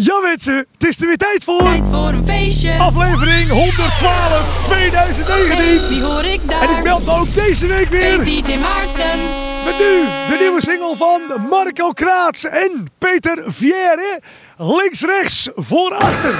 Ja mensen, het is er weer tijd voor. Tijd voor een feestje. Aflevering 112 2019. Hey, die hoor ik daar. En ik meld me ook deze week weer Feest DJ Maarten. met nu de nieuwe single van Marco Kraats en Peter Vierre. Links, rechts, voor, achter.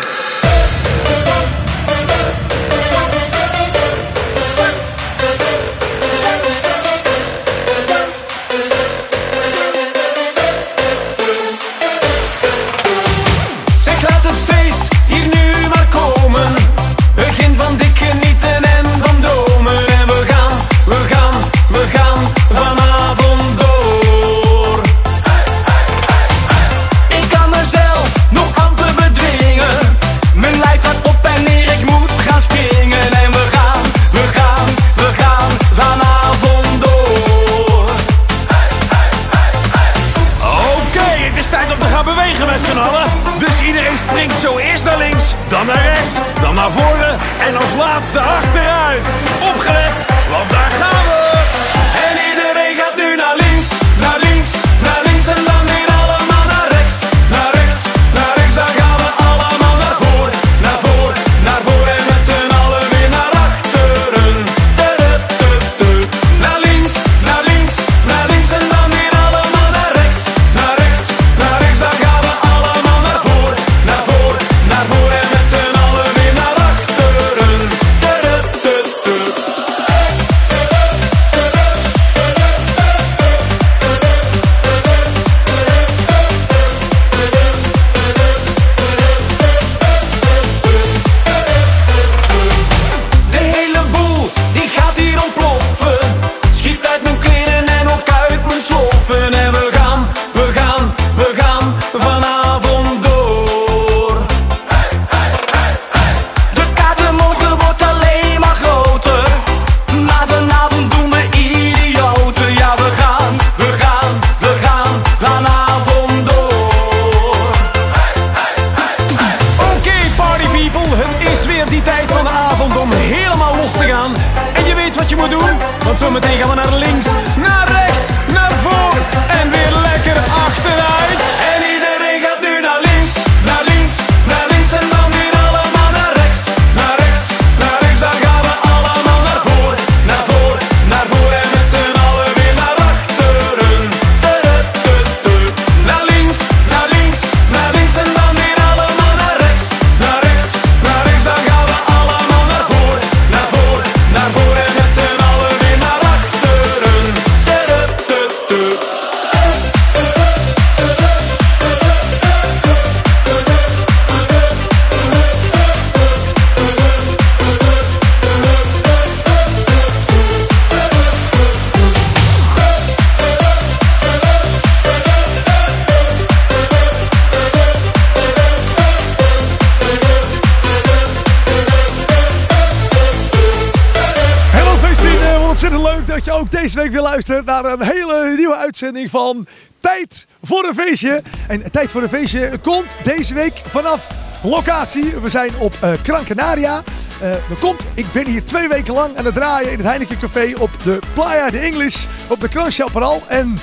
Naar een hele nieuwe uitzending van Tijd voor een feestje. En Tijd voor een feestje komt deze week vanaf locatie. We zijn op eh Gran Canaria. Eh, komt, ik ben hier twee weken lang aan het draaien in het Heineken Café op de Playa de English op de Gran. En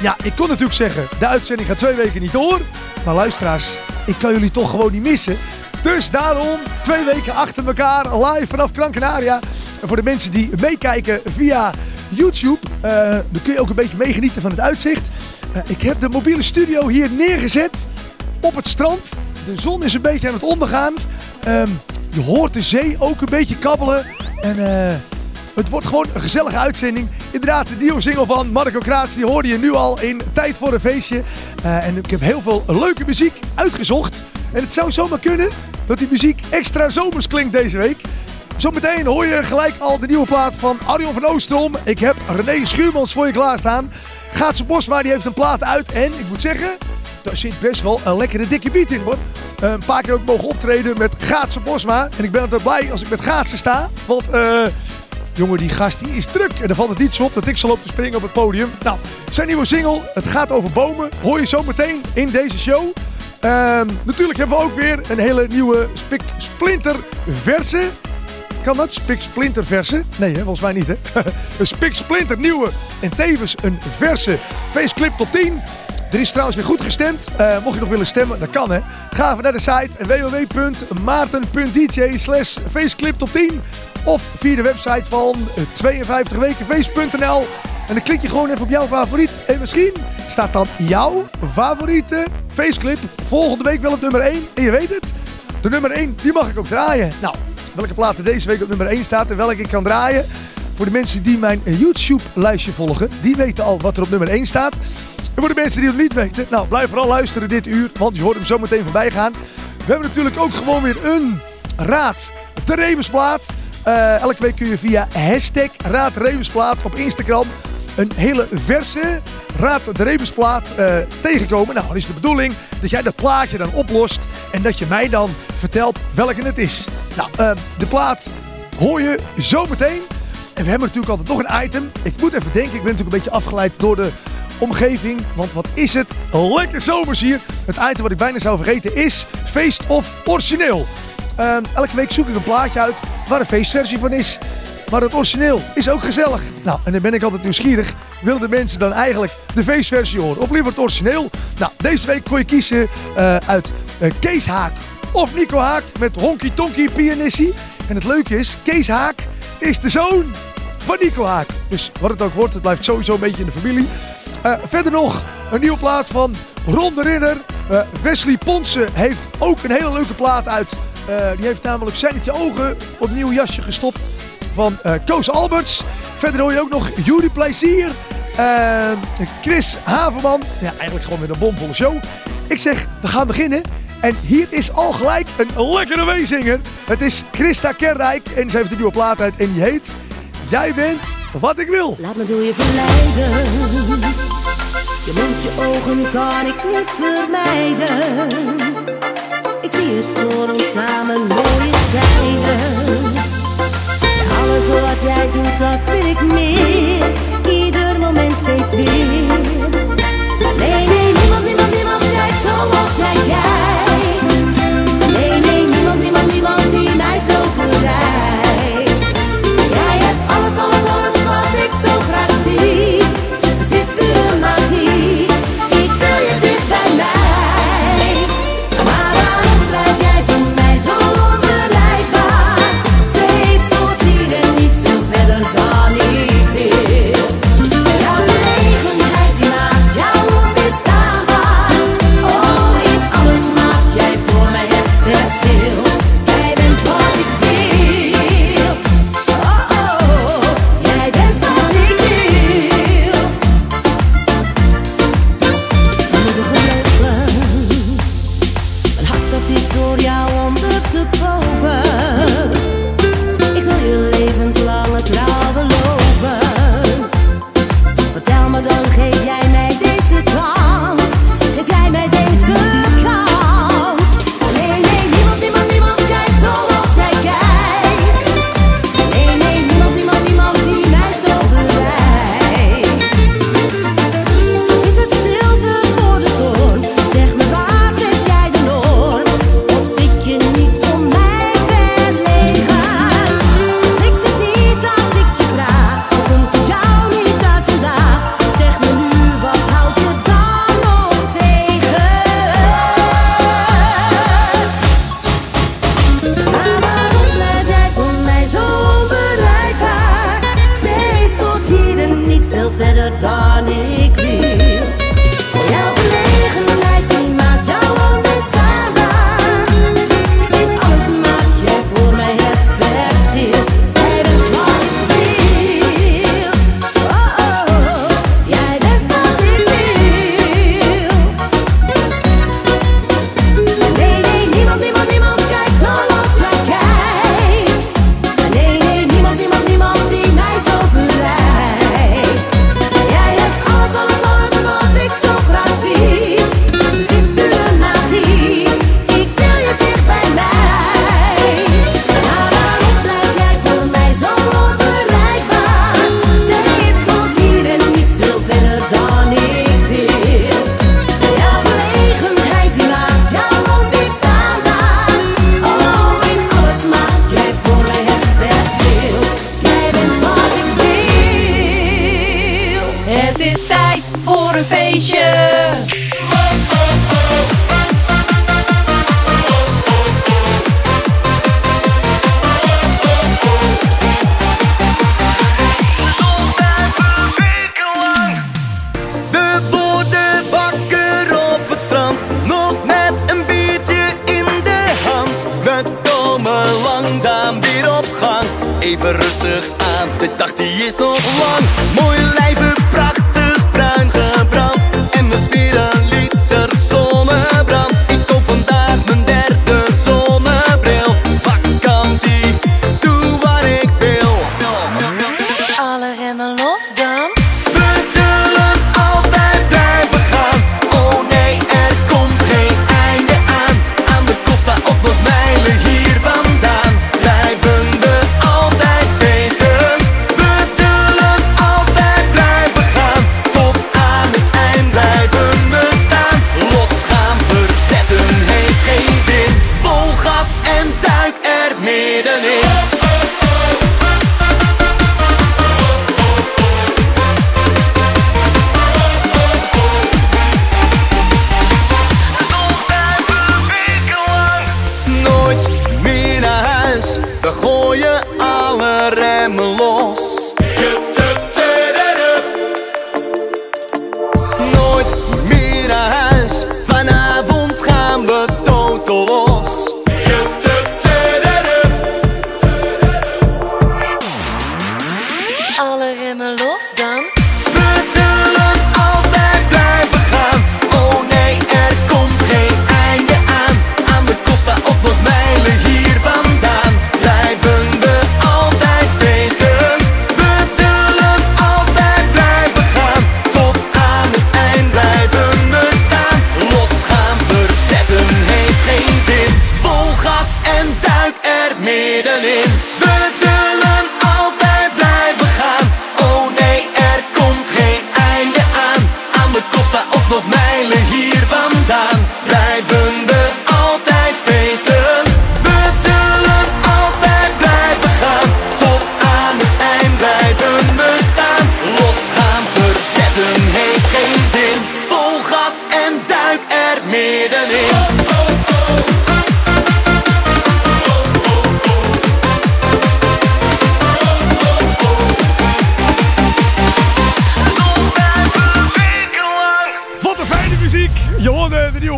ja, ik kon natuurlijk zeggen, de uitzending gaat twee weken niet door. Maar luisteraars, ik kan jullie toch gewoon niet missen. Dus daarom twee weken achter elkaar live vanaf Gran Canaria. En voor de mensen die meekijken via YouTube, eh, dan kun je ook een beetje meegenieten van het uitzicht. Eh, ik heb de mobiele studio hier neergezet op het strand. De zon is een beetje aan het ondergaan. Ehm, je hoort de zee ook een beetje kabbelen. En eh, het wordt gewoon een gezellige uitzending. Inderdaad, de nieuwe single van Marco Kraats, die hoorde je nu al in Tijd voor een Feestje. En ik heb heel veel leuke muziek uitgezocht. En het zou zomaar kunnen dat die muziek extra zomers klinkt deze week. Zometeen hoor je gelijk al de nieuwe plaat van Arjon van Oostrom. Ik heb René Schuurmans voor je klaarstaan. Gaatse Bosma die heeft een plaat uit. En ik moet zeggen, daar zit best wel een lekkere dikke beat in hoor. Eh, een paar keer ook mogen optreden met Gaatse Bosma. En ik ben altijd blij als ik met Gaatse sta. Want eh, jongen, die gast die is druk. En dan valt het niet zo op dat ik zal op te springen op het podium. Nou, zijn nieuwe single, het gaat over bomen. Hoor je zo meteen in deze show. Ehm, natuurlijk hebben we ook weer een hele nieuwe Spik Splinter verse. Kan dat? Spik Splinter verse? Nee, hè? volgens mij niet. Hè? een Spik Splinter nieuwe en tevens een verse faceclip tot 10. Er is trouwens weer goed gestemd. Eh, mocht je nog willen stemmen, dat kan hè. Ga even naar de site www.maarten.dj slash faceclip top 10. Of via de website van 52wekenfeest.nl. En dan klik je gewoon even op jouw favoriet. En misschien staat dan jouw favoriete faceclip volgende week wel op nummer 1. En je weet het, de nummer 1 die mag ik ook draaien. Nou, welke plaat er deze week op nummer 1 staat en welke ik kan draaien. Voor de mensen die mijn YouTube-lijstje volgen, die weten al wat er op nummer 1 staat. En voor de mensen die het niet weten, nou blijf vooral luisteren dit uur, want je hoort hem zo meteen voorbij gaan. We hebben natuurlijk ook gewoon weer een Raad de Rebusplaat. Eh, elke week kun je via hashtag Raad op Instagram een hele verse Raad de Rebusplaat eh, tegenkomen. Nou, dan is de bedoeling dat jij dat plaatje dan oplost en dat je mij dan vertelt welke het is. Nou, eh, de plaat hoor je zo meteen. En we hebben natuurlijk altijd nog een item. Ik moet even denken, ik ben natuurlijk een beetje afgeleid door de omgeving. Want wat is het? Lekker zomers hier. Het item wat ik bijna zou vergeten is feest of origineel. Uh, elke week zoek ik een plaatje uit waar een feestversie van is. Maar het origineel is ook gezellig. Nou, en dan ben ik altijd nieuwsgierig. Willen de mensen dan eigenlijk de feestversie horen? Of liever het origineel? Nou, deze week kon je kiezen uh, uit uh, Kees Haak of Nico Haak met Honky Tonky Pianissie. En het leuke is, Kees Haak is de zoon van Nico Haak. Dus wat het ook wordt, het blijft sowieso een beetje in de familie. Uh, verder nog een nieuwe plaat van Ron Wesley Ponsen heeft ook een hele leuke plaat uit. Die heeft namelijk Zijnetje Ogen op nieuw jasje gestopt van Koos Alberts. Verder hoor je ook nog Jury Plezier. Chris Haverman. Ja, eigenlijk gewoon weer een bomvolle show. Ik zeg, we gaan beginnen. En hier is al gelijk een lekkere meezinger. Het is Christa Kerdijk en ze heeft een nieuwe plaat uit en die heet Jij bent wat ik wil. Laat me door je verleiden. Je mond, je ogen kan ik niet vermijden. Ik zie het voor ons samen mooie tijden. Alles wat jij doet, dat wil ik meer. Ieder moment steeds weer.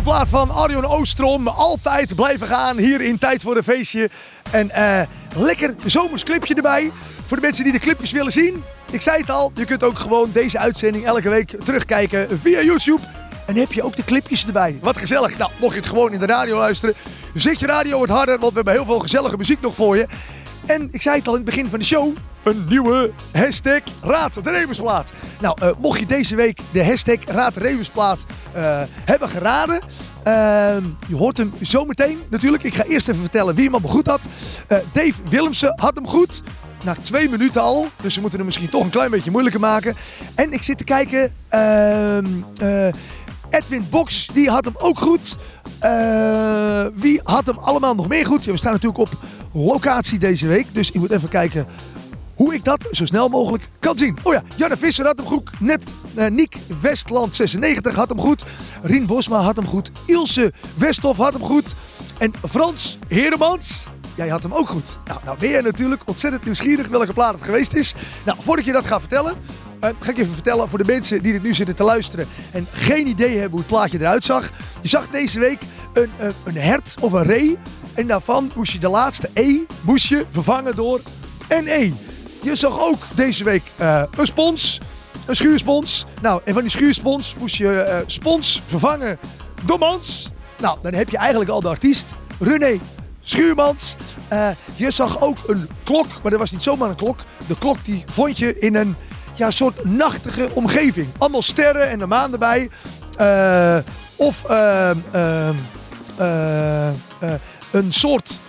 Plaat van Arjon Oostrom. Altijd blijven gaan hier in Tijd voor een Feestje. En eh, lekker zomers clipje erbij. Voor de mensen die de clipjes willen zien. Ik zei het al, je kunt ook gewoon deze uitzending elke week terugkijken via YouTube. En heb je ook de clipjes erbij. Wat gezellig. Nou, mocht je het gewoon in de radio luisteren. Zet je radio wat harder, want we hebben heel veel gezellige muziek nog voor je. En ik zei het al in het begin van de show. Een nieuwe hashtag Raad de. Nou, eh, mocht je deze week de hashtag Raad de eh, hebben geraden. ehm, je hoort hem zometeen natuurlijk. Ik ga eerst even vertellen wie hem allemaal goed had. Eh, Dave Willemsen had hem goed. Na twee minuten al. Dus we moeten hem misschien toch een klein beetje moeilijker maken. En ik zit te kijken. ehm, eh, Edwin Box, die had hem ook goed. Eh, wie had hem allemaal nog meer goed? Ja, we staan natuurlijk op locatie deze week. Dus ik moet even kijken hoe ik dat zo snel mogelijk kan zien. Oh ja, Janne Visser had hem goed. Net eh Niek Westland 96 had hem goed. Rien Bosma had hem goed. Ilse Westhoff had hem goed. En Frans Heremans, jij had hem ook goed. Nou, nou ben jij natuurlijk ontzettend nieuwsgierig welke plaat het geweest is. Nou, voordat je dat gaat vertellen, eh, ga ik even vertellen voor de mensen die dit nu zitten te luisteren en geen idee hebben hoe het plaatje eruit zag. Je zag deze week een, een, een hert of een ree en daarvan moest je de laatste E moest vervangen door een E. Je zag ook deze week eh, een spons, een schuurspons. Nou, en van die schuurspons moest je eh, spons vervangen door mans. Nou, dan heb je eigenlijk al de artiest René Schuurmans. Eh, je zag ook een klok, maar dat was niet zomaar een klok. De klok die vond je in een ja, soort nachtige omgeving. Allemaal sterren en de maan erbij. Of een soort,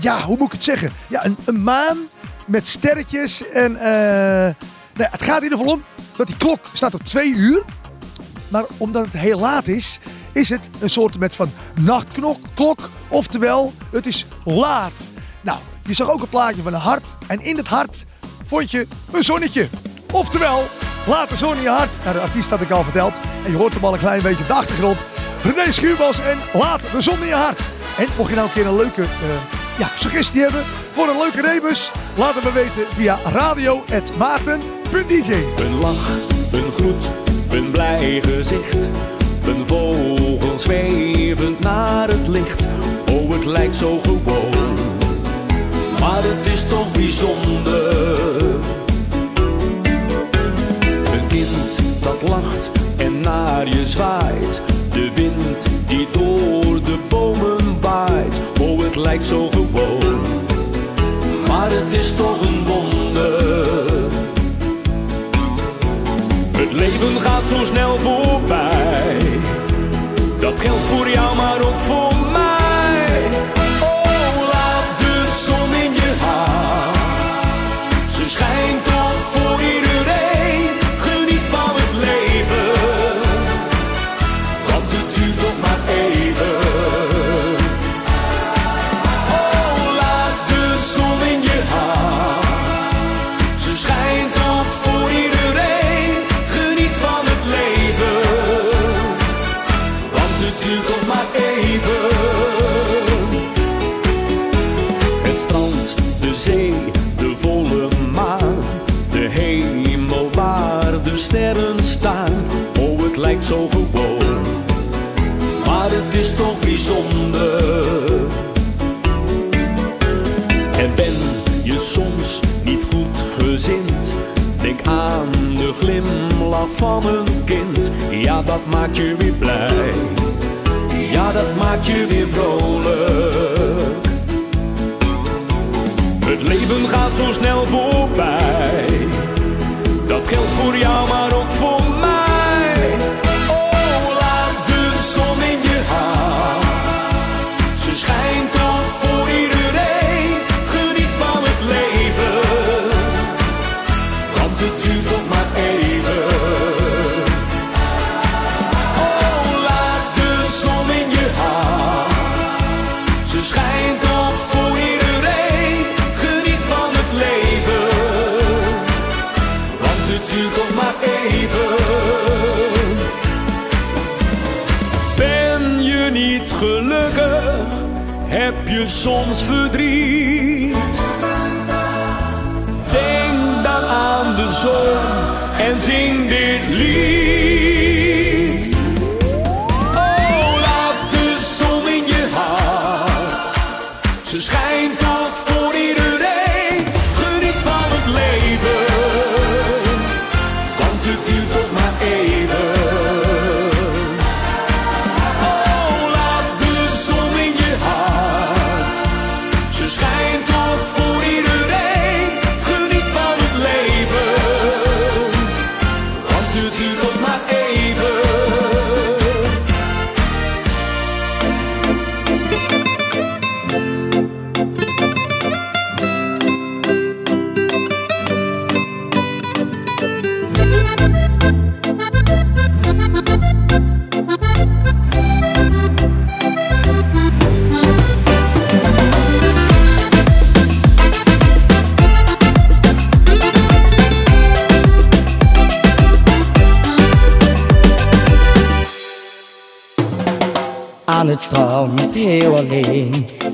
ja, hoe moet ik het zeggen? Ja, een, een maan met sterretjes. En eh, nou ja, het gaat in ieder geval om dat die klok staat op twee uur. Maar omdat het heel laat is, is het een soort met van nachtklok. Oftewel, het is laat. Nou, je zag ook een plaatje van een hart. En in het hart vond je een zonnetje. Oftewel, laat de zon in je hart. Nou, de artiest had ik al verteld. En je hoort hem al een klein beetje op de achtergrond. René Schuurbas en laat de zon in je hart. En mocht je nou een keer een leuke eh, ja, suggestie hebben voor een leuke rebus, laat het me weten via radio.maarten.dj. Een lach, een groet, een blij gezicht. Een vogel zwevend naar het licht. Oh, het lijkt zo gewoon. Maar het is toch bijzonder. Een kind dat lacht en naar je zwaait. De wind die door de bomen waait. Oh, het lijkt zo gewoon, maar het is toch een wonder. Het leven gaat zo snel voorbij. Dat geldt voor jou, maar ook voor mij. Lijkt zo gewoon. Maar het is toch bijzonder. En ben je soms niet goed gezind? Denk aan de glimlach van een kind. Ja, dat maakt je weer blij. Ja, dat maakt je weer vrolijk. Het leven gaat zo snel voorbij. Dat geldt voor jou, maar ook voor zon en zing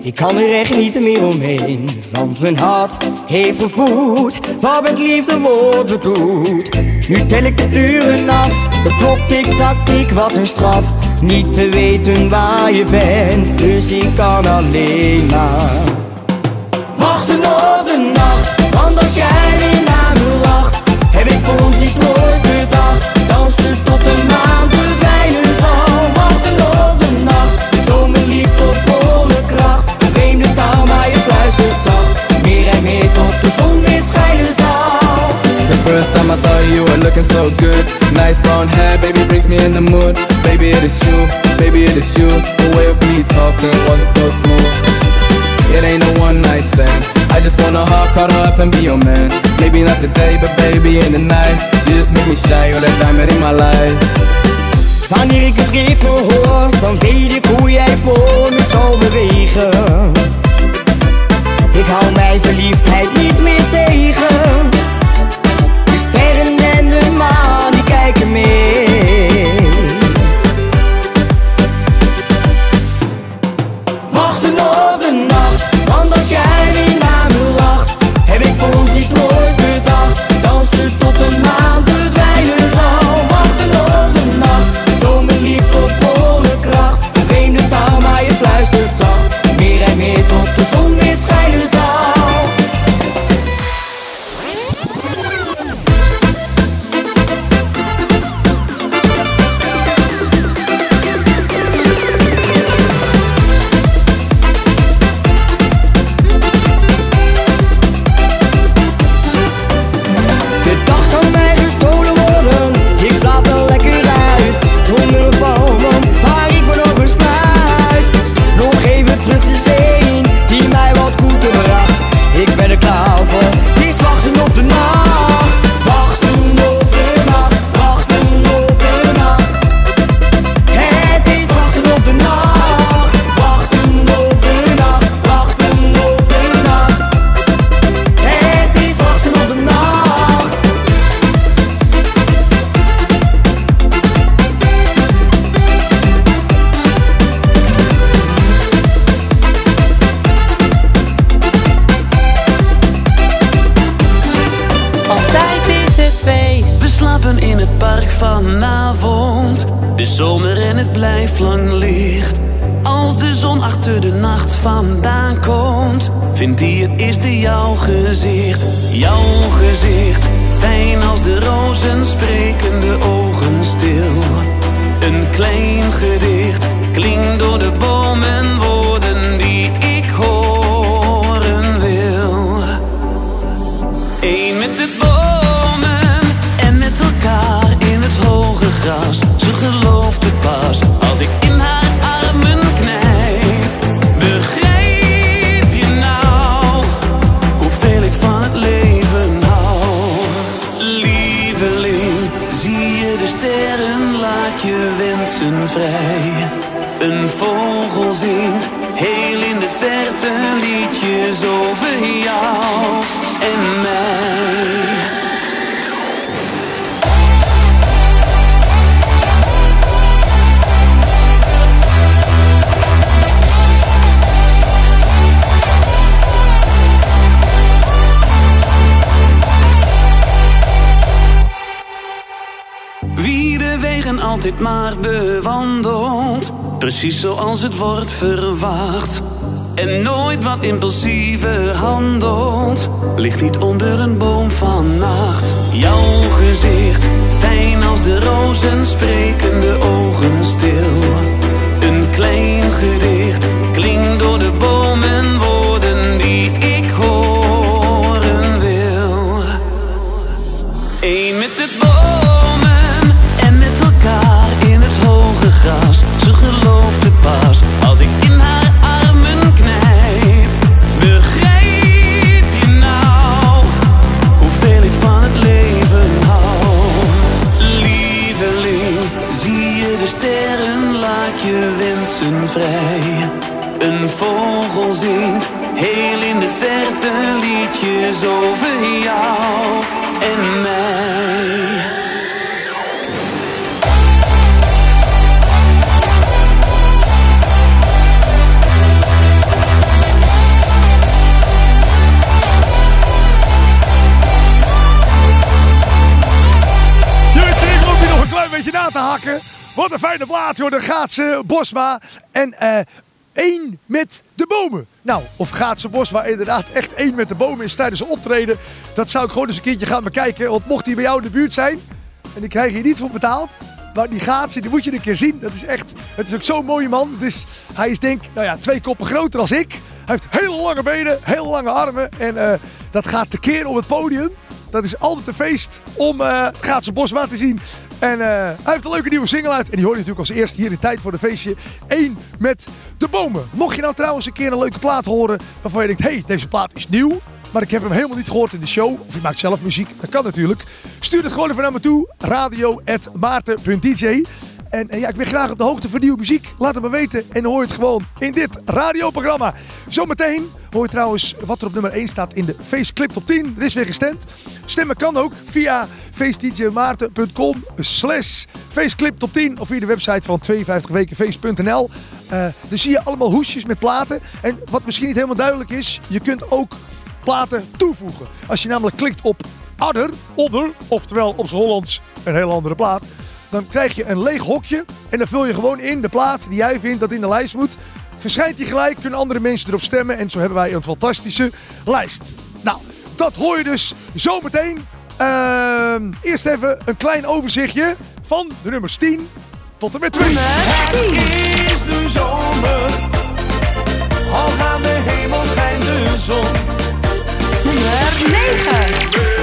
Ik kan er echt niet meer omheen. Want mijn hart heeft gevoed wat met liefde wordt bedoeld. Nu tel ik de uren af, de klok tik tak tik, wat een straf. Niet te weten waar je bent, dus ik kan alleen maar wachten op de nacht. Want als jij weer naar me lacht, heb ik voor ons iets moois bedacht. First time I saw you, you were looking so good. Nice brown hair, baby, brings me in the mood. Baby, it is you, baby, it is you. The way me talking was so smooth. It ain't a one night stand. I just wanna hug, cuddle up and be your man. Maybe not today, but baby, in the night. You just make me shine, you're the diamond in my life. Wanneer ik het ritme hoor, dan weet ik hoe jij voor me zal bewegen. Ik hou mijn verliefdheid niet meer tegen. Maan, die kijken mee. Klein gedicht klinkt door de bomen maar bewandelt, precies zoals het wordt verwacht. En nooit wat impulsiever handelt, ligt niet onder een boom van nacht. Jouw gezicht, fijn als de rozen, spreken de ogen stil. Een klein gedicht klinkt door de bomen als ik in haar armen knijp. Begrijp je nou hoeveel ik van het leven hou? Lieveling, zie je de sterren, laat je wensen vrij. Een vogel zingt heel in de verte liedjes over jou en mij. Beetje na te hakken. Wat een fijne plaat, hoor. De Gaatse Bosma. En eh één met de bomen. Nou, of Gaatse Bosma inderdaad echt één met de bomen is tijdens een optreden. Dat zou ik gewoon eens een keertje gaan bekijken. Want mocht hij bij jou in de buurt zijn. En die krijg je niet voor betaald. Maar die Gaatse, die moet je een keer zien. Dat is echt, het is ook zo'n mooie man. Dus hij is denk nou ja, twee koppen groter als ik. Hij heeft hele lange benen, hele lange armen. En eh, dat gaat tekeer op het podium. Dat is altijd een feest om eh Gaatse Bosma te zien. En eh, hij heeft een leuke nieuwe single uit. En die hoor je natuurlijk als eerste hier in Tijd voor de Feestje. Eén met de bomen. Mocht je nou trouwens een keer een leuke plaat horen waarvan je denkt... hey, deze plaat is nieuw. Maar ik heb hem helemaal niet gehoord in de show. Of je maakt zelf muziek. Dat kan natuurlijk. Stuur het gewoon even naar me toe. radio.maarten.dj en eh, ja, ik ben graag op de hoogte van nieuwe muziek. Laat het me weten en hoor het gewoon in dit radioprogramma. Zometeen hoor je trouwens wat er op nummer 1 staat in de Faceclip Top 10. Er is weer gestemd. Stemmen kan ook via facedjmaarten.com slash Faceclip Top 10 of via de website van 52wekenface.nl. Eh dan zie je allemaal hoesjes met platen. En wat misschien niet helemaal duidelijk is, je kunt ook platen toevoegen. Als je namelijk klikt op Adder, Odder, oftewel op z'n Hollands een heel andere plaat, dan krijg je een leeg hokje en dan vul je gewoon in de plaat die jij vindt dat in de lijst moet. Verschijnt die gelijk, kunnen andere mensen erop stemmen en zo hebben wij een fantastische lijst. Nou, dat hoor je dus zometeen. Ehm eerst even een klein overzichtje van de nummers 10 tot en met 2. Het is nu zomer, al aan de hemel schijnt de zon. Nummer 9.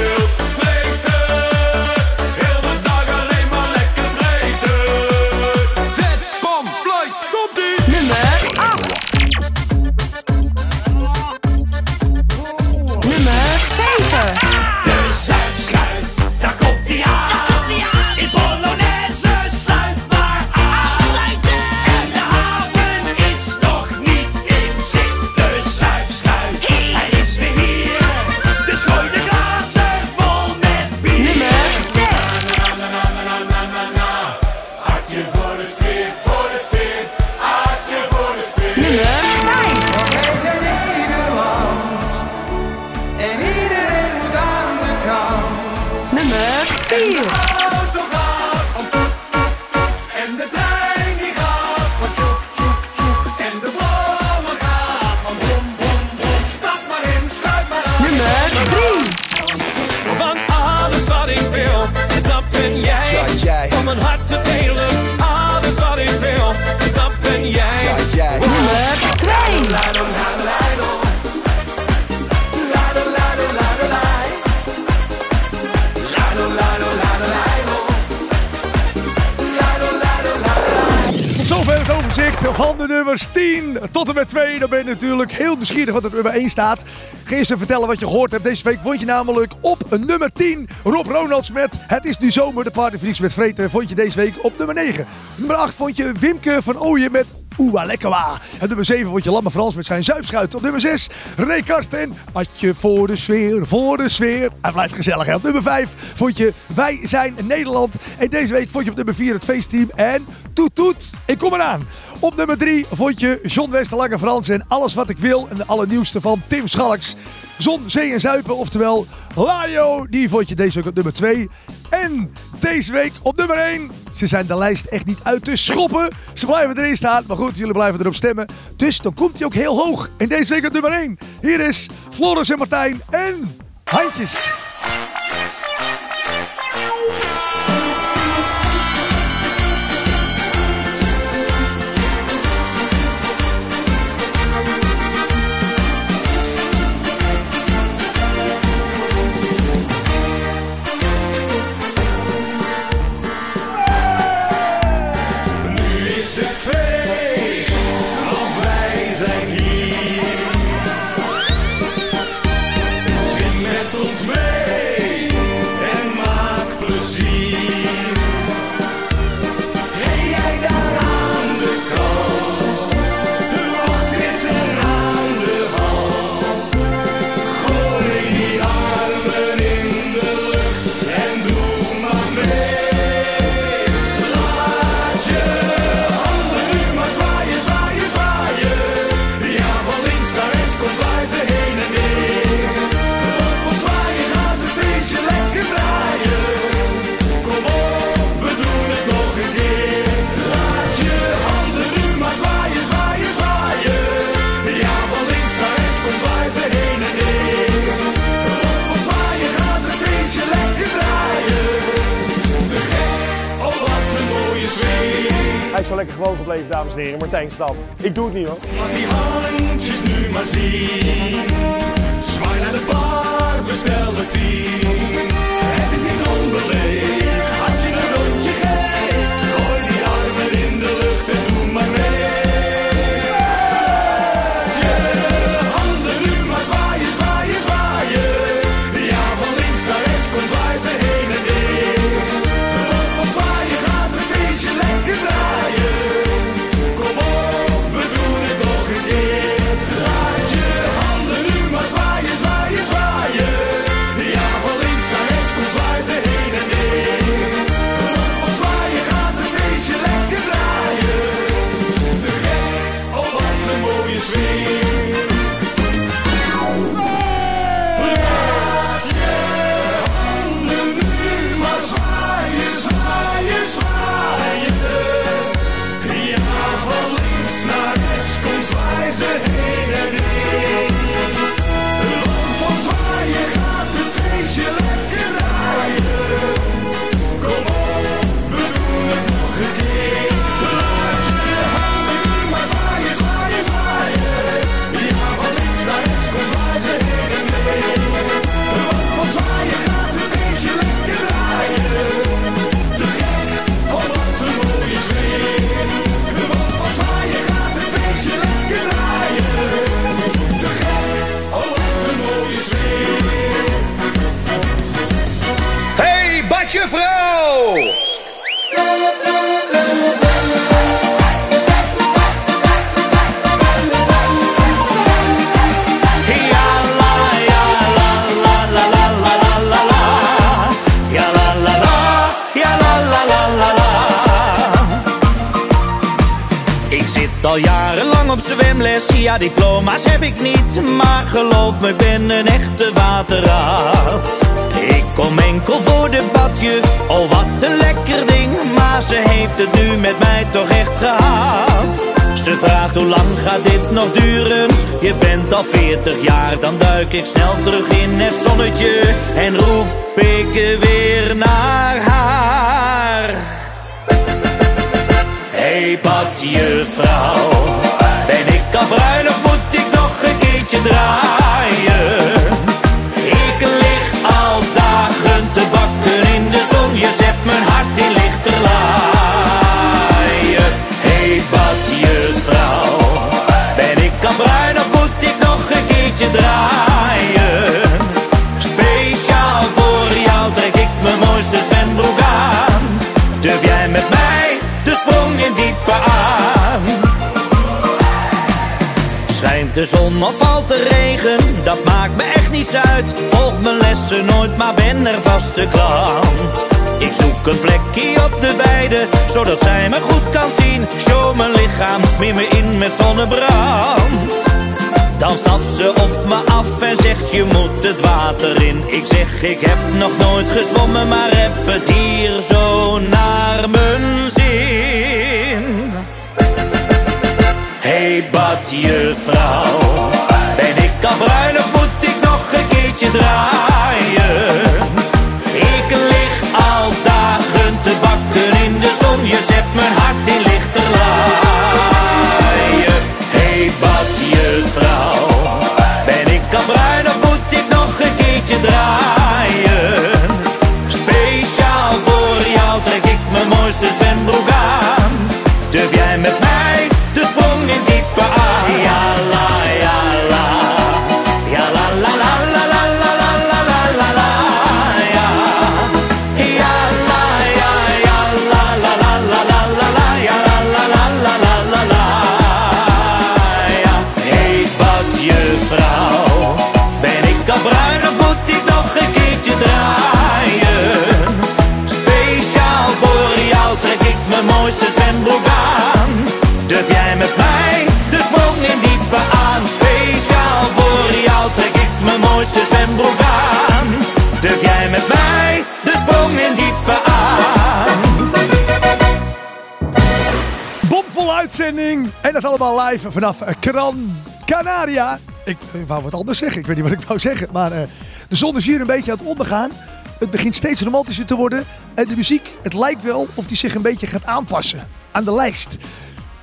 Van de nummers 10 tot en met 2. Dan ben je natuurlijk heel nieuwsgierig wat er nummer 1 staat. Ga eerst vertellen wat je gehoord hebt. Deze week vond je namelijk op nummer 10 Rob Ronalds met Het is nu zomer, de partyfreaks met vreten. Vond je deze week op nummer 9. Nummer 8 vond je Wimke van Ooyen met Oewa. En nummer 7 vond je Lamme Frans met zijn zuipschuit. Op nummer 6 Ray Karsten. Atje voor de sfeer, voor de sfeer. Hij blijft gezellig. Hè. Op nummer 5 vond je Wij zijn Nederland. En deze week vond je op nummer 4 het feestteam. En Toet Toet, ik kom eraan. Op nummer 3 vond je John Westerlange Frans en Alles Wat Ik Wil. En de allernieuwste van Tim Schalks. Zon, Zee en Zuipen, oftewel Lajo. Die vond je deze week op nummer 2. En deze week op nummer 1. Ze zijn de lijst echt niet uit te schoppen. Ze blijven erin staan. Maar goed, jullie blijven erop stemmen. Dus dan komt hij ook heel hoog. En deze week op nummer 1. Hier is Floris en Martijn en Handjes. En heren. Martijn Stam. Ik doe het niet hoor. Laat die handjes nu maar zien. Zwaai naar de bar, bestel de tien. Het is niet onbeleefd ja diploma's heb ik niet Maar geloof me, ik ben een echte waterraad. Ik kom enkel voor de badjuf, oh wat een lekker ding Maar ze heeft het nu met mij toch echt gehad. Ze vraagt hoe lang gaat dit nog duren? Je bent al 40 jaar, dan duik ik snel terug in het zonnetje En roep ik weer naar haar. Hey badjuffrouw, bruiloft moet ik nog een keertje draaien. Ik lig al dagen te bakken in de zon, je zet mijn hart in lichte laaien. hey, wat je vrouw, ben ik aan bruiloft moet ik nog een keertje draaien. Speciaal voor jou trek ik mijn mooiste zwembroek aan, durf jij met mij? De zon of valt de regen, dat maakt me echt niets uit. Volg mijn lessen nooit, maar ben er vaste klant. Ik zoek een plekje op de weide, zodat zij me goed kan zien. Show mijn lichaam, smeer me in met zonnebrand. Dan stapt ze op me af en zegt je moet het water in. Ik zeg ik heb nog nooit gezwommen, maar heb het hier zo naar mijn zin. Hey badjuffrouw, ben ik al bruin of moet ik nog een keertje draaien? Ik lig al dagen te bakken in de zon, je zet mijn hart in lichterlaaien. Hey badjuffrouw, ben ik al bruin of moet ik nog een keertje draaien? Speciaal voor jou trek ik mijn mooiste zwembroek En dat allemaal live vanaf eh, Gran Canaria. Ik eh, wou wat anders zeggen. Ik weet niet wat ik wou zeggen. Maar eh, de zon is hier een beetje aan het ondergaan. Het begint steeds romantischer te worden. En de muziek, het lijkt wel of die zich een beetje gaat aanpassen aan de lijst.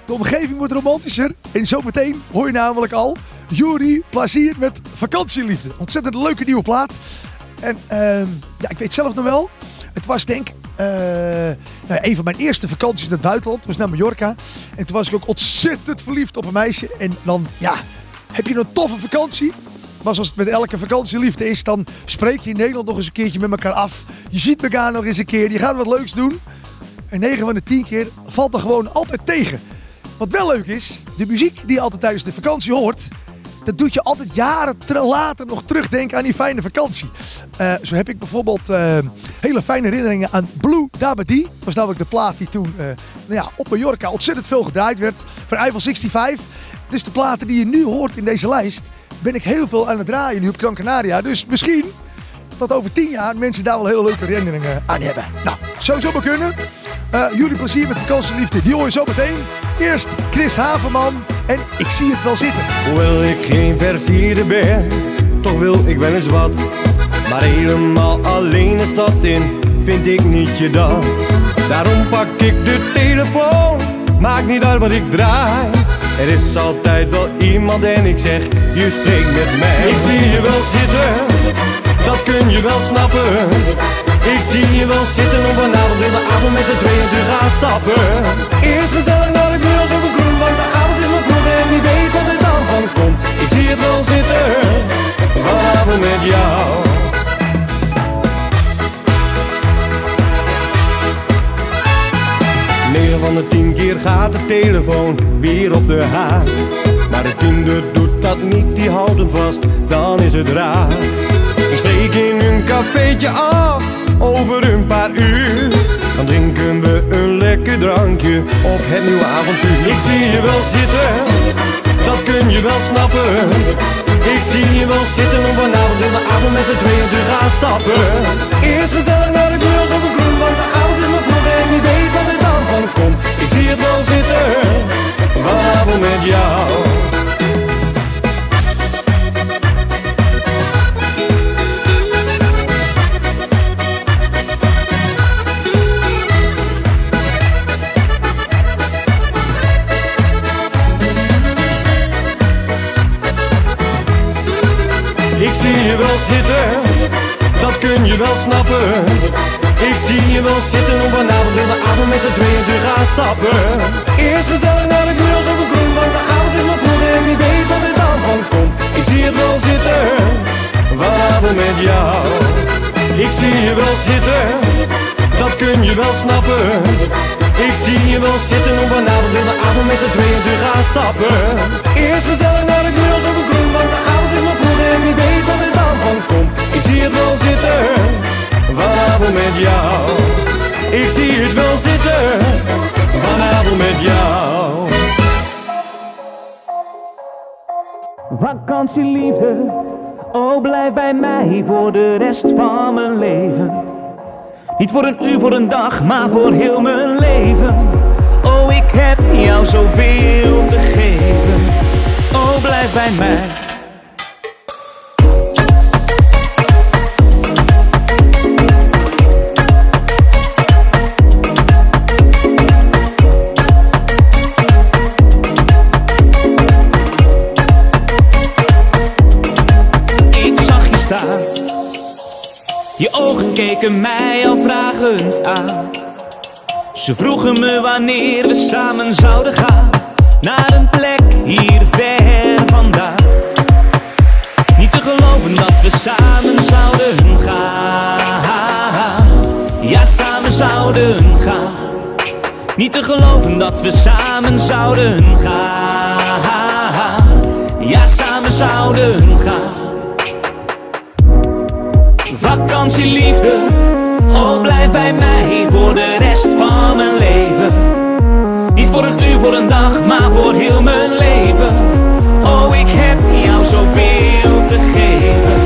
De omgeving wordt romantischer. En zometeen hoor je namelijk al Yuri Plazier met Vakantieliefde. Ontzettend leuke nieuwe plaat. En ehm, ja, ik weet zelf nog wel. Het was denk ik nou ja, een van mijn eerste vakanties in het buitenland. was naar Mallorca. En toen was ik ook ontzettend verliefd op een meisje. En dan, ja, heb je een toffe vakantie. Maar zoals het met elke vakantieliefde is, dan spreek je in Nederland nog eens een keertje met elkaar af. Je ziet elkaar nog eens een keer. Je gaat wat leuks doen. En 9 van de 10 keer valt er gewoon altijd tegen. Wat wel leuk is, de muziek die je altijd tijdens de vakantie hoort, dat doet je altijd jaren ter- later nog terugdenken aan die fijne vakantie. Eh, zo heb ik bijvoorbeeld eh, hele fijne herinneringen aan Blue Dabadi. Dat was namelijk de plaat die toen eh, nou ja, op Mallorca ontzettend veel gedraaid werd. Van Eiffel 65. Dus de platen die je nu hoort in deze lijst, ben ik heel veel aan het draaien nu op Gran Canaria. Dus misschien dat over tien jaar mensen daar wel hele leuke herinneringen aan hebben. Nou, zou zo maar kunnen. Eh, jullie plezier met vakantieliefde, die hoor je zo meteen. Eerst Chris Haverman en ik zie het wel zitten. Hoewel ik geen versierde ben, toch wil ik wel eens wat. Maar helemaal alleen de stad in, vind ik niet je dat. Daarom pak ik de telefoon, maakt niet uit wat ik draai. Er is altijd wel iemand en ik zeg, je spreekt met mij. Ik zie je wel zitten, dat kun je wel snappen. Ik zie je wel zitten om vanavond in de avond met z'n tweeën te gaan stappen. Eerst gezellig naar de buurt over groen, want de avond is nog vroeg en wie weet wat er dan van komt. Ik zie het wel zitten, vanavond met jou. Negen van de tien keer gaat de telefoon weer op de haak. Maar de tiende doet dat niet, die houdt hem vast, dan is het raar. Ik spreek in een cafeetje af, over een paar uur. Dan drinken we een lekker drankje op het nieuwe avontuur. Ik zie je wel zitten, dat kun je wel snappen. Ik zie je wel zitten om vanavond in de avond met z'n tweeën te gaan stappen. Eerst gezellig naar de girls op een groen, want de avond komt. Ik zie het wel zitten, vanavond met jou. kun je wel snappen. Ik zie je wel zitten om vanavond in de avond met z'n tweeën te gaan stappen. Eerst gezellig naar de buurt over groen, want de avond is nog vroeg en wie weet wat er dan van komt. Ik zie je wel zitten, vanavond met jou. Ik zie je wel zitten, dat kun je wel snappen. Ik zie je wel zitten om vanavond in de avond met z'n tweeën te gaan stappen. Eerst gezellig naar de buurt over groen, want de avond is nog vroeg en wie weet wat er dan van komt. Ik zie het wel zitten, vanavond met jou. Ik zie het wel zitten, vanavond met jou. Vakantieliefde, oh blijf bij mij voor de rest van mijn leven. Niet voor een uur, voor een dag, maar voor heel mijn leven. Oh, ik heb jou zoveel te geven. Oh, blijf bij mij. Ze vroegen me wanneer we samen zouden gaan naar een plek hier ver vandaan. Niet te geloven dat we samen zouden gaan. Ja, samen zouden gaan. Niet te geloven dat we samen zouden gaan. Ja, samen zouden gaan. Vakantieliefde, oh blijf bij mij voor de rest van mijn leven. Niet voor een uur, voor een dag, maar voor heel mijn leven. Oh, ik heb jou zoveel te geven.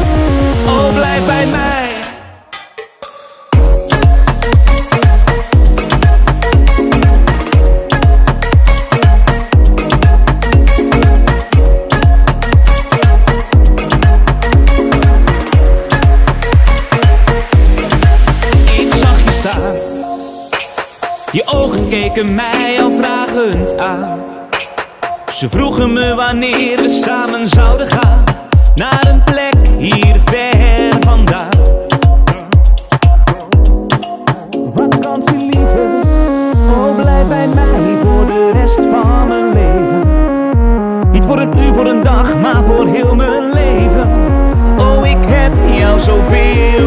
Oh, blijf bij mij. Keken mij al vragend aan. Ze vroegen me wanneer we samen zouden gaan naar een plek hier ver vandaan. Vakantieliefde, oh blijf bij mij voor de rest van mijn leven. Niet voor een uur, voor een dag, maar voor heel mijn leven. Oh, ik heb jou zoveel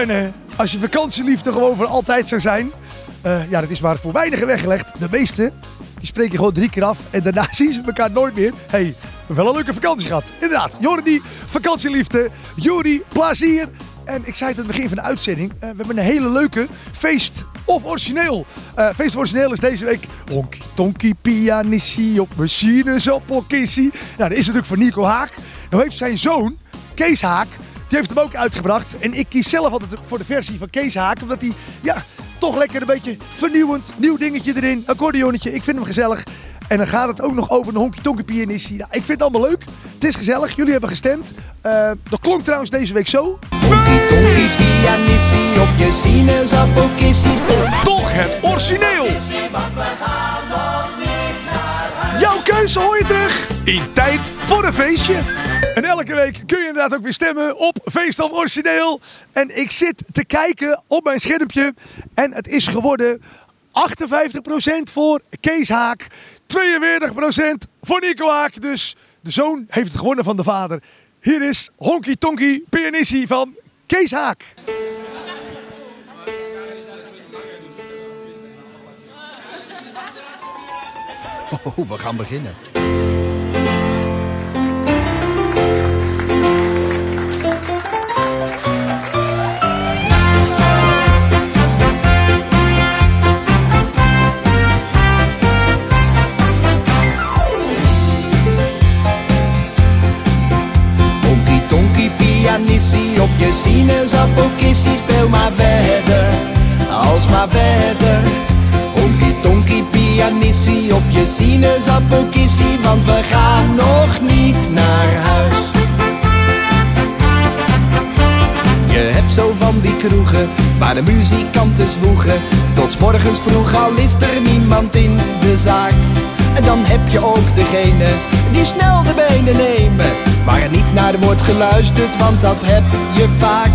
zijn? Als je vakantieliefde gewoon voor altijd zou zijn. Eh, ja, dat is maar voor weinigen weggelegd. De meeste, die spreken gewoon drie keer af. En daarna zien ze elkaar nooit meer. hey, wel een leuke vakantie gehad. Inderdaad, Jordi, vakantieliefde. Juri, plezier. En ik zei het aan het begin van de uitzending. eh, we hebben een hele leuke feest of origineel. Eh, feest of origineel is deze week Honky Tonky Pianissie op machine Zoppelkissie. Nou, dat is natuurlijk voor Nico Haak. Nou heeft zijn zoon, Kees Haak, die heeft hem ook uitgebracht. En ik kies zelf altijd voor de versie van Kees Haak. Omdat hij, ja, toch lekker een beetje vernieuwend. Nieuw dingetje erin. Accordeonnetje. Ik vind hem gezellig. En dan gaat het ook nog over een honky tonky pianistie. Nou, ik vind het allemaal leuk. Het is gezellig. Jullie hebben gestemd. Eh, dat klonk trouwens deze week zo. Tonkie pianissie op je sinaasappelkissies. Toch het origineel. Jouw keuze hoor je terug in tijd voor een feestje. En elke week kun je inderdaad ook weer stemmen op Feest of Origineel. En ik zit te kijken op mijn schermpje. En het is geworden 58% voor Kees Haak. 42% voor Nico Haak. Dus de zoon heeft het gewonnen van de vader. Hier is Honky Tonky Pianissie van Kees Haak. Oh, we gaan beginnen. Sinaasappelkissie. Speel maar verder, als maar verder. Honky tonky pianissie op je sinaasappelkissie, want we gaan nog niet naar huis. Je hebt zo van die kroegen waar de muzikanten zwoegen. Tot morgens vroeg al is er niemand in de zaak. En dan heb je ook degene die snel de benen nemen. Waar niet naar wordt geluisterd, want dat heb je vaak.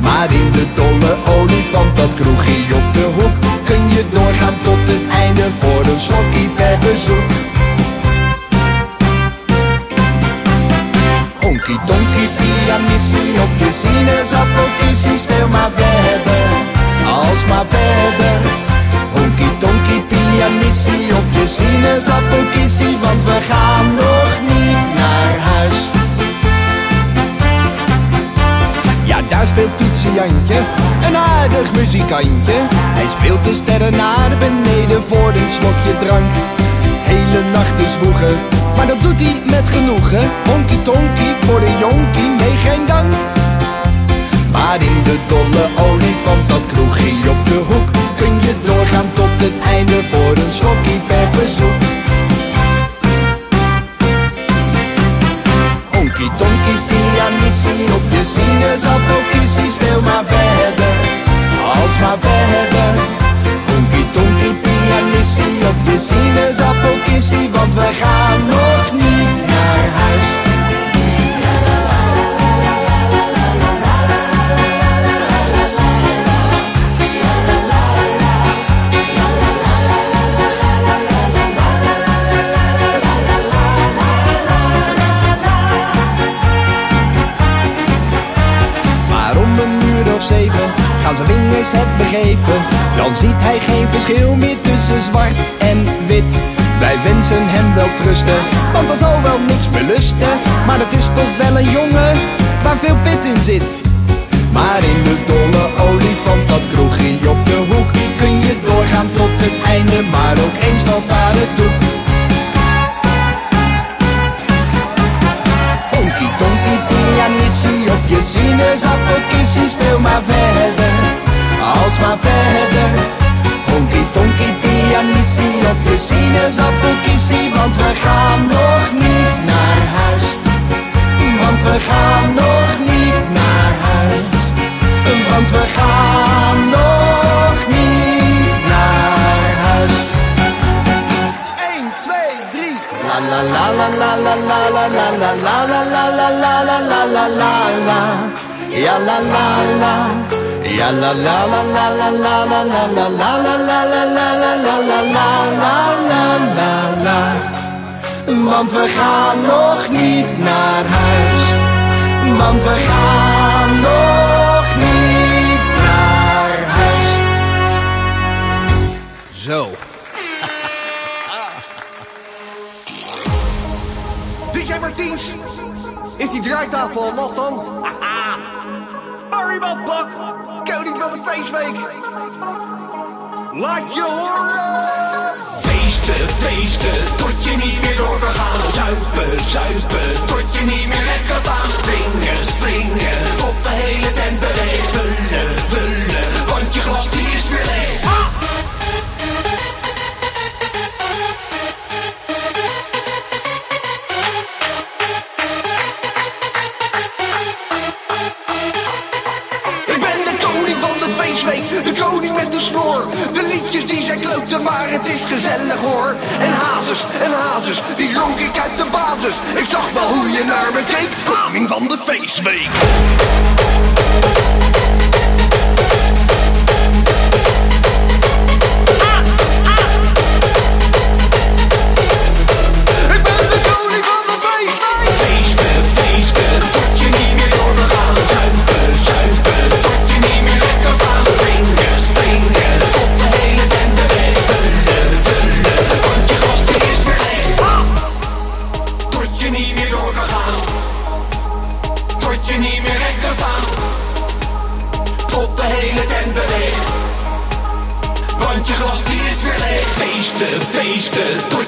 Maar in de dolle olifant, dat kroegje op de hoek, kun je doorgaan tot het einde voor een slokkie per bezoek. Honky tonky pianissie op je sinaasappelkissie Speel maar verder, als maar verder Honky tonky pianissie op je sinaasappelkissie Want we gaan nog niet naar huis Daar speelt Toetsie Jantje, een aardig muzikantje. Hij speelt de sterren naar beneden voor een slokje drank. Hele nachten zwoegen, maar dat doet hij met genoegen. Honky tonky voor de jonkie, nee geen dank. Maar in de dolle Maar het is toch wel een jongen waar veel pit in zit. Maar in de dolle olifant, dat kroegje op de hoek, kun je doorgaan tot het einde, maar ook eens valt daar het doek. Honky tonky pianissie op je sinaasappelkissie Speel maar verder, als maar verder Honky tonky pianissie op je sinaasappelkissie Want we gaan nog niet naar huis Want we gaan nog niet naar huis Want we gaan nog niet naar huis 1, 2, 3 La la la la la la la la la la la la la la la la la la la Ja la la la la la la la la la la la la la Want we gaan nog niet naar huis Want we gaan nog niet naar huis Zo. DJ Martiens, is die draaitafel al wat dan? Barry Bak, koning van de feestweek. Laat je horen! Feesten, feesten, niet meer door kan gaan. Zuipen, zuipen, tot je niet meer recht kan staan. Springen, springen, tot de hele tent beweegt. Vullen, vullen, want je glas die is weer leeg. Ik uit de basis. Ik zag wel hoe je naar me keek, koning van de feestweek.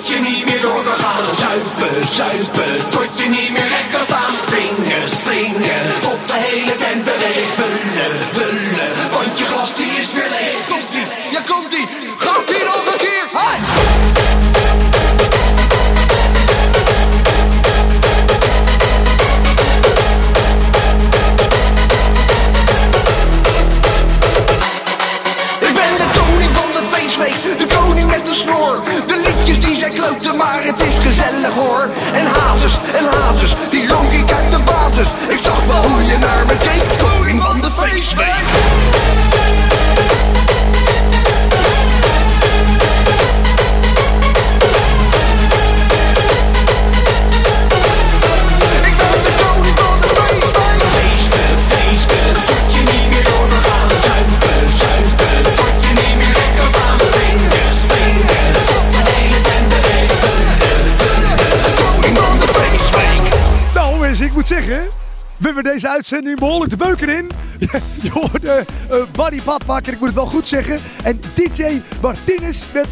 Jimmy, wir gehen nach Hause. Scheibe, Scheibe, deze uitzending behoorlijk de beuker in. Je, hoorde uh, Barry Badbakker, ik moet het wel goed zeggen. En DJ Martinez met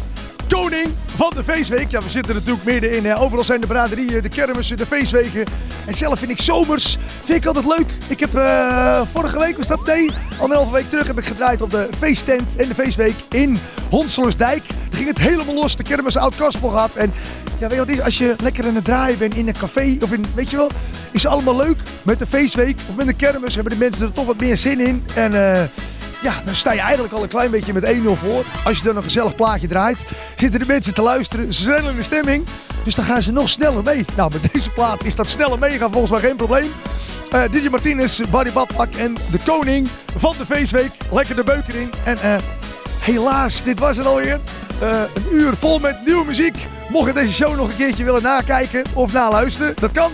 koning van de feestweek. Ja, we zitten natuurlijk midden in. Hè. Overal zijn de braderieën, de kermissen, de feestweken. En zelf vind ik zomers, vind ik altijd leuk. Ik heb eh, vorige week, was dat nee, anderhalve week terug heb ik gedraaid op de feesttent en de feestweek in Honselersdijk. Daar ging het helemaal los, de kermis oud Kaspel gehad. En ja, weet je wat is? Als je lekker aan het draaien bent in een café of in, weet je wel, is allemaal leuk. Met de feestweek of met de kermis hebben de mensen er toch wat meer zin in. En eh, ja, dan sta je eigenlijk al een klein beetje met 1-0 voor. Als je dan een gezellig plaatje draait, zitten de mensen te luisteren. Ze zijn in de stemming, dus dan gaan ze nog sneller mee. Nou, met deze plaat is dat sneller meegaan volgens mij geen probleem. Eh Didi Martinez, Barry Badpak en de koning van de feestweek. Lekker de beuker in. En eh, helaas, dit was het alweer. Eh, een uur vol met nieuwe muziek. Mocht je deze show nog een keertje willen nakijken of naluisteren, dat kan.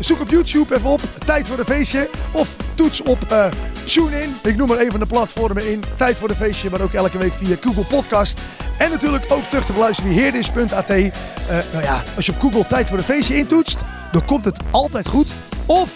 Zoek op YouTube even op Tijd voor de Feestje. Of toets op eh TuneIn. Ik noem maar een van de platformen in. Tijd voor de Feestje, maar ook elke week via Google Podcast. En natuurlijk ook terug te beluisteren via heerdis.at. Nou ja, als je op Google Tijd voor de Feestje intoetst, dan komt het altijd goed. Of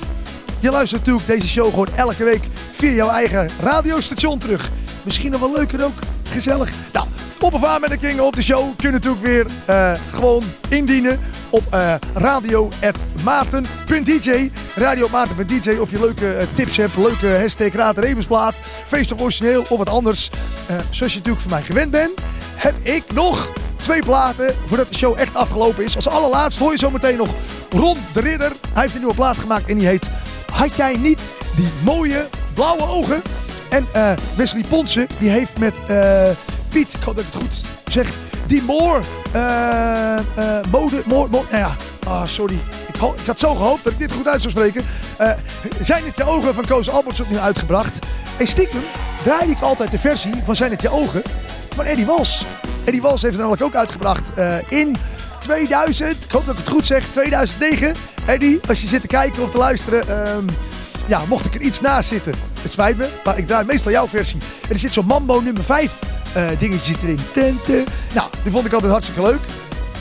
je luistert natuurlijk deze show gewoon elke week via jouw eigen radiostation terug. Misschien nog wel leuker ook. Gezellig. Nou, op of aan met de King op de show kun je natuurlijk weer eh, gewoon indienen op eh radio.maarten.dj. Radio.maarten.dj of je leuke eh, tips hebt, leuke hashtag Raad en Rebensplaat, feest of wat anders. Zoals je natuurlijk van mij gewend bent, heb ik nog twee platen voordat de show echt afgelopen is. Als allerlaatst hoor je zometeen nog Ron de Ridder. Hij heeft een nieuwe plaat gemaakt en die heet Had jij niet die mooie blauwe ogen? En eh, Wesley Ponsen, die heeft met eh, Piet, ik hoop dat ik het goed zeg, die Moor, eh, mode, Moor, Moor, nou ja, ah, sorry. Ik, had zo gehoopt dat ik dit goed uit zou spreken. Zijn het je ogen van Koos Alberts nu uitgebracht? En stiekem draaide ik altijd de versie van Zijn het je ogen van Eddie Wals. Eddie Wals heeft het namelijk ook uitgebracht in 2000, ik hoop dat ik het goed zeg, 2009. Eddie, als je zit te kijken of te luisteren, ehm, ja, mocht ik er iets naast zitten. Het spijt me, maar ik draai meestal jouw versie. En er zit zo'n Mambo nummer 5 eh, dingetje erin. Tente. Nou, die vond ik altijd hartstikke leuk.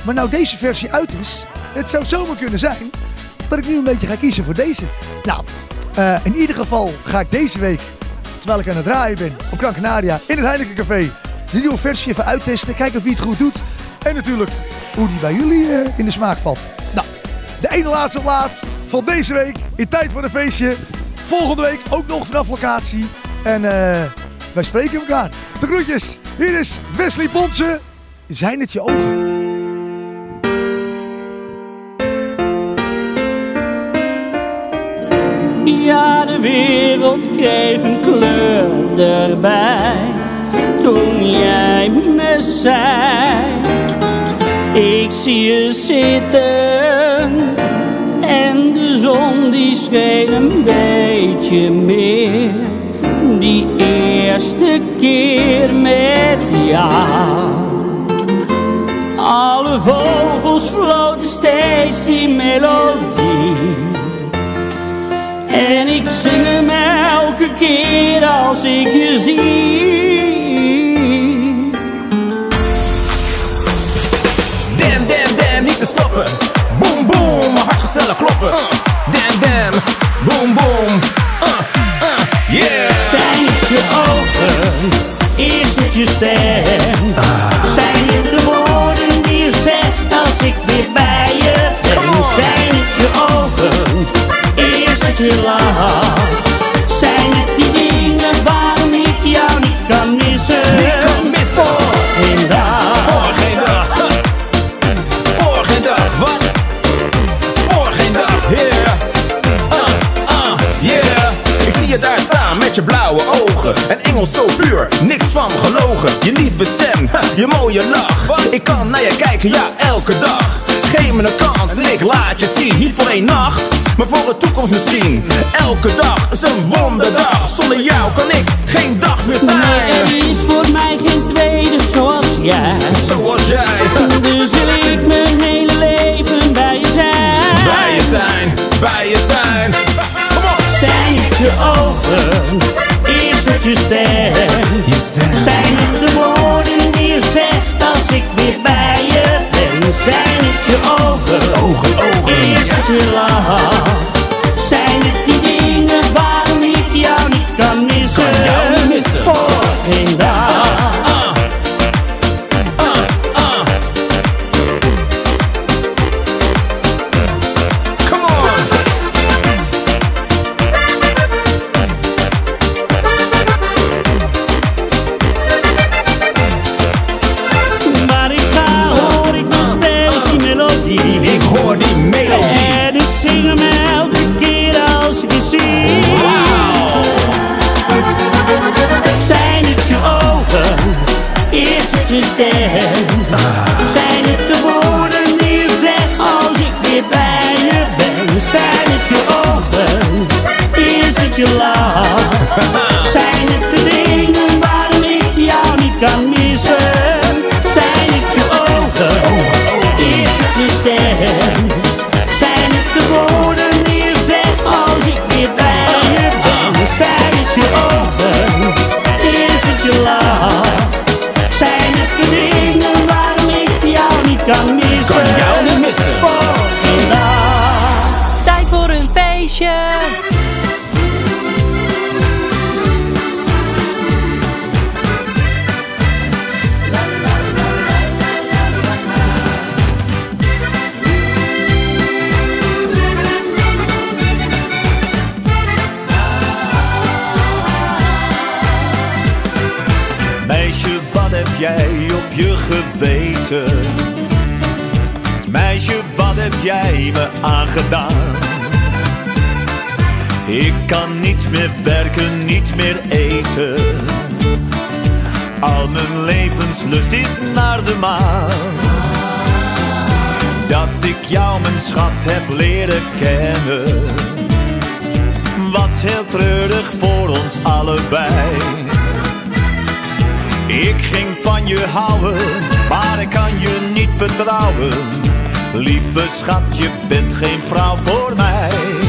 Maar nou deze versie uit is, het zou zomaar kunnen zijn dat ik nu een beetje ga kiezen voor deze. Nou, eh, in ieder geval ga ik deze week, terwijl ik aan het draaien ben op Gran Canaria in het Heineken Café, de nieuwe versie even uittesten. Kijken of hij het goed doet. En natuurlijk hoe die bij jullie eh, in de smaak valt. Nou, de ene laatste plaat van deze week in tijd voor een feestje. Volgende week ook nog vanaf locatie. En eh, wij spreken elkaar. De groetjes. Hier is Wesley Ponsen. Zijn het je ogen? Ja, de wereld kreeg een kleur erbij toen jij me zei: zie je zitten en de zon die scheen een beetje meer. Die eerste keer met jou. Alle vogels floten steeds die melodie. En ik zing hem elke keer als ik je zie. Gezellig kloppen. Damn, damn, boom, boom. Uh, uh, yeah. Zijn het je ogen? Is het je stem? Zijn het de woorden die je zegt als ik weer bij je ben? Zijn het je ogen? Is het je lach? Je daar staan met je blauwe ogen. ogen, een engel zo puur, niks van gelogen. Je lieve stem, je mooie lach. Ik kan naar je kijken, ja, elke dag. Geef me een kans en ik laat je zien. Niet voor één nacht, maar voor de toekomst misschien. Elke dag is een wonderdag. Zonder jou kan ik geen dag meer zijn. Nee, er is voor mij geen tweede zoals jij. Zoals jij. Dus wil ik ogen? Is het je stem? Zijn het de woorden die je zegt als ik weer bij je ben? Zijn het je ogen? Ogen, ogen. Is het je lach? Zijn het die dingen waarom ik jou niet kan missen? Kan jou niet missen. Voor geen dag. Ik kan niet meer werken, niet meer eten. Al mijn levenslust is naar de maan. Dat ik jou, mijn schat, heb leren kennen. Was heel treurig voor ons allebei. Ik ging van je houden, maar ik kan je niet vertrouwen. Lieve schat, je bent geen vrouw voor mij.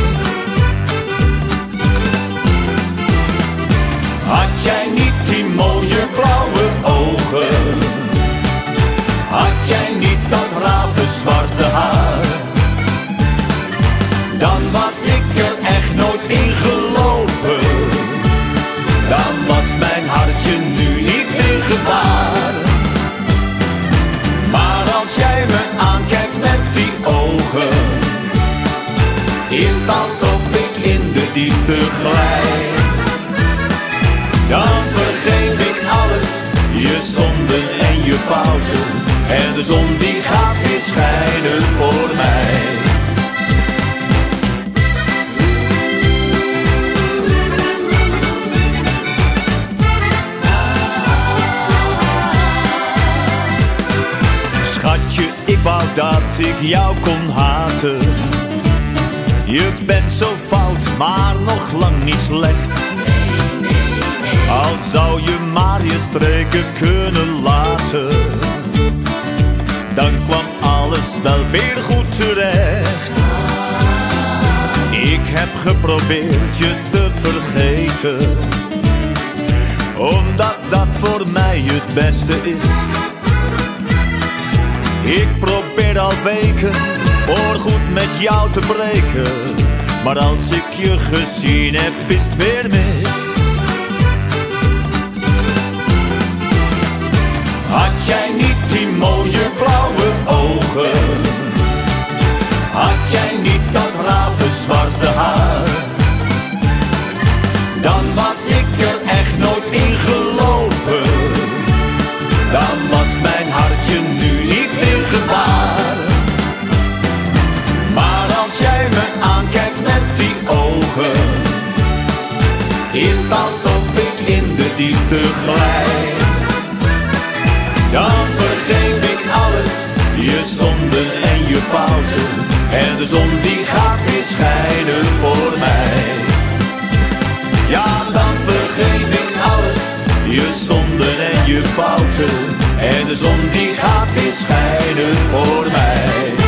Alsof ik in de diepte glij. Dan vergeef ik alles, je zonden en je fouten. En de zon die gaat weer schijnen voor mij. Schatje, ik wou dat ik jou kon haten. Je bent zo fout, maar nog lang niet slecht. Al zou je maar je streken kunnen laten, dan kwam alles wel weer goed terecht. Ik heb geprobeerd je te vergeten, omdat dat voor mij het beste is. Ik probeer al weken voorgoed met jou te breken. Maar als ik je gezien heb, is het weer mis. Had jij niet die mooie blauwe ogen? Had jij niet dat ravenzwarte haar? Dan was ik er echt nooit in gelopen. Glij. Dan vergeef ik alles, je zonden en je fouten. En de zon die gaat weer schijnen voor mij. Ja, dan vergeef ik alles, je zonden en je fouten. En de zon die gaat weer schijnen voor mij.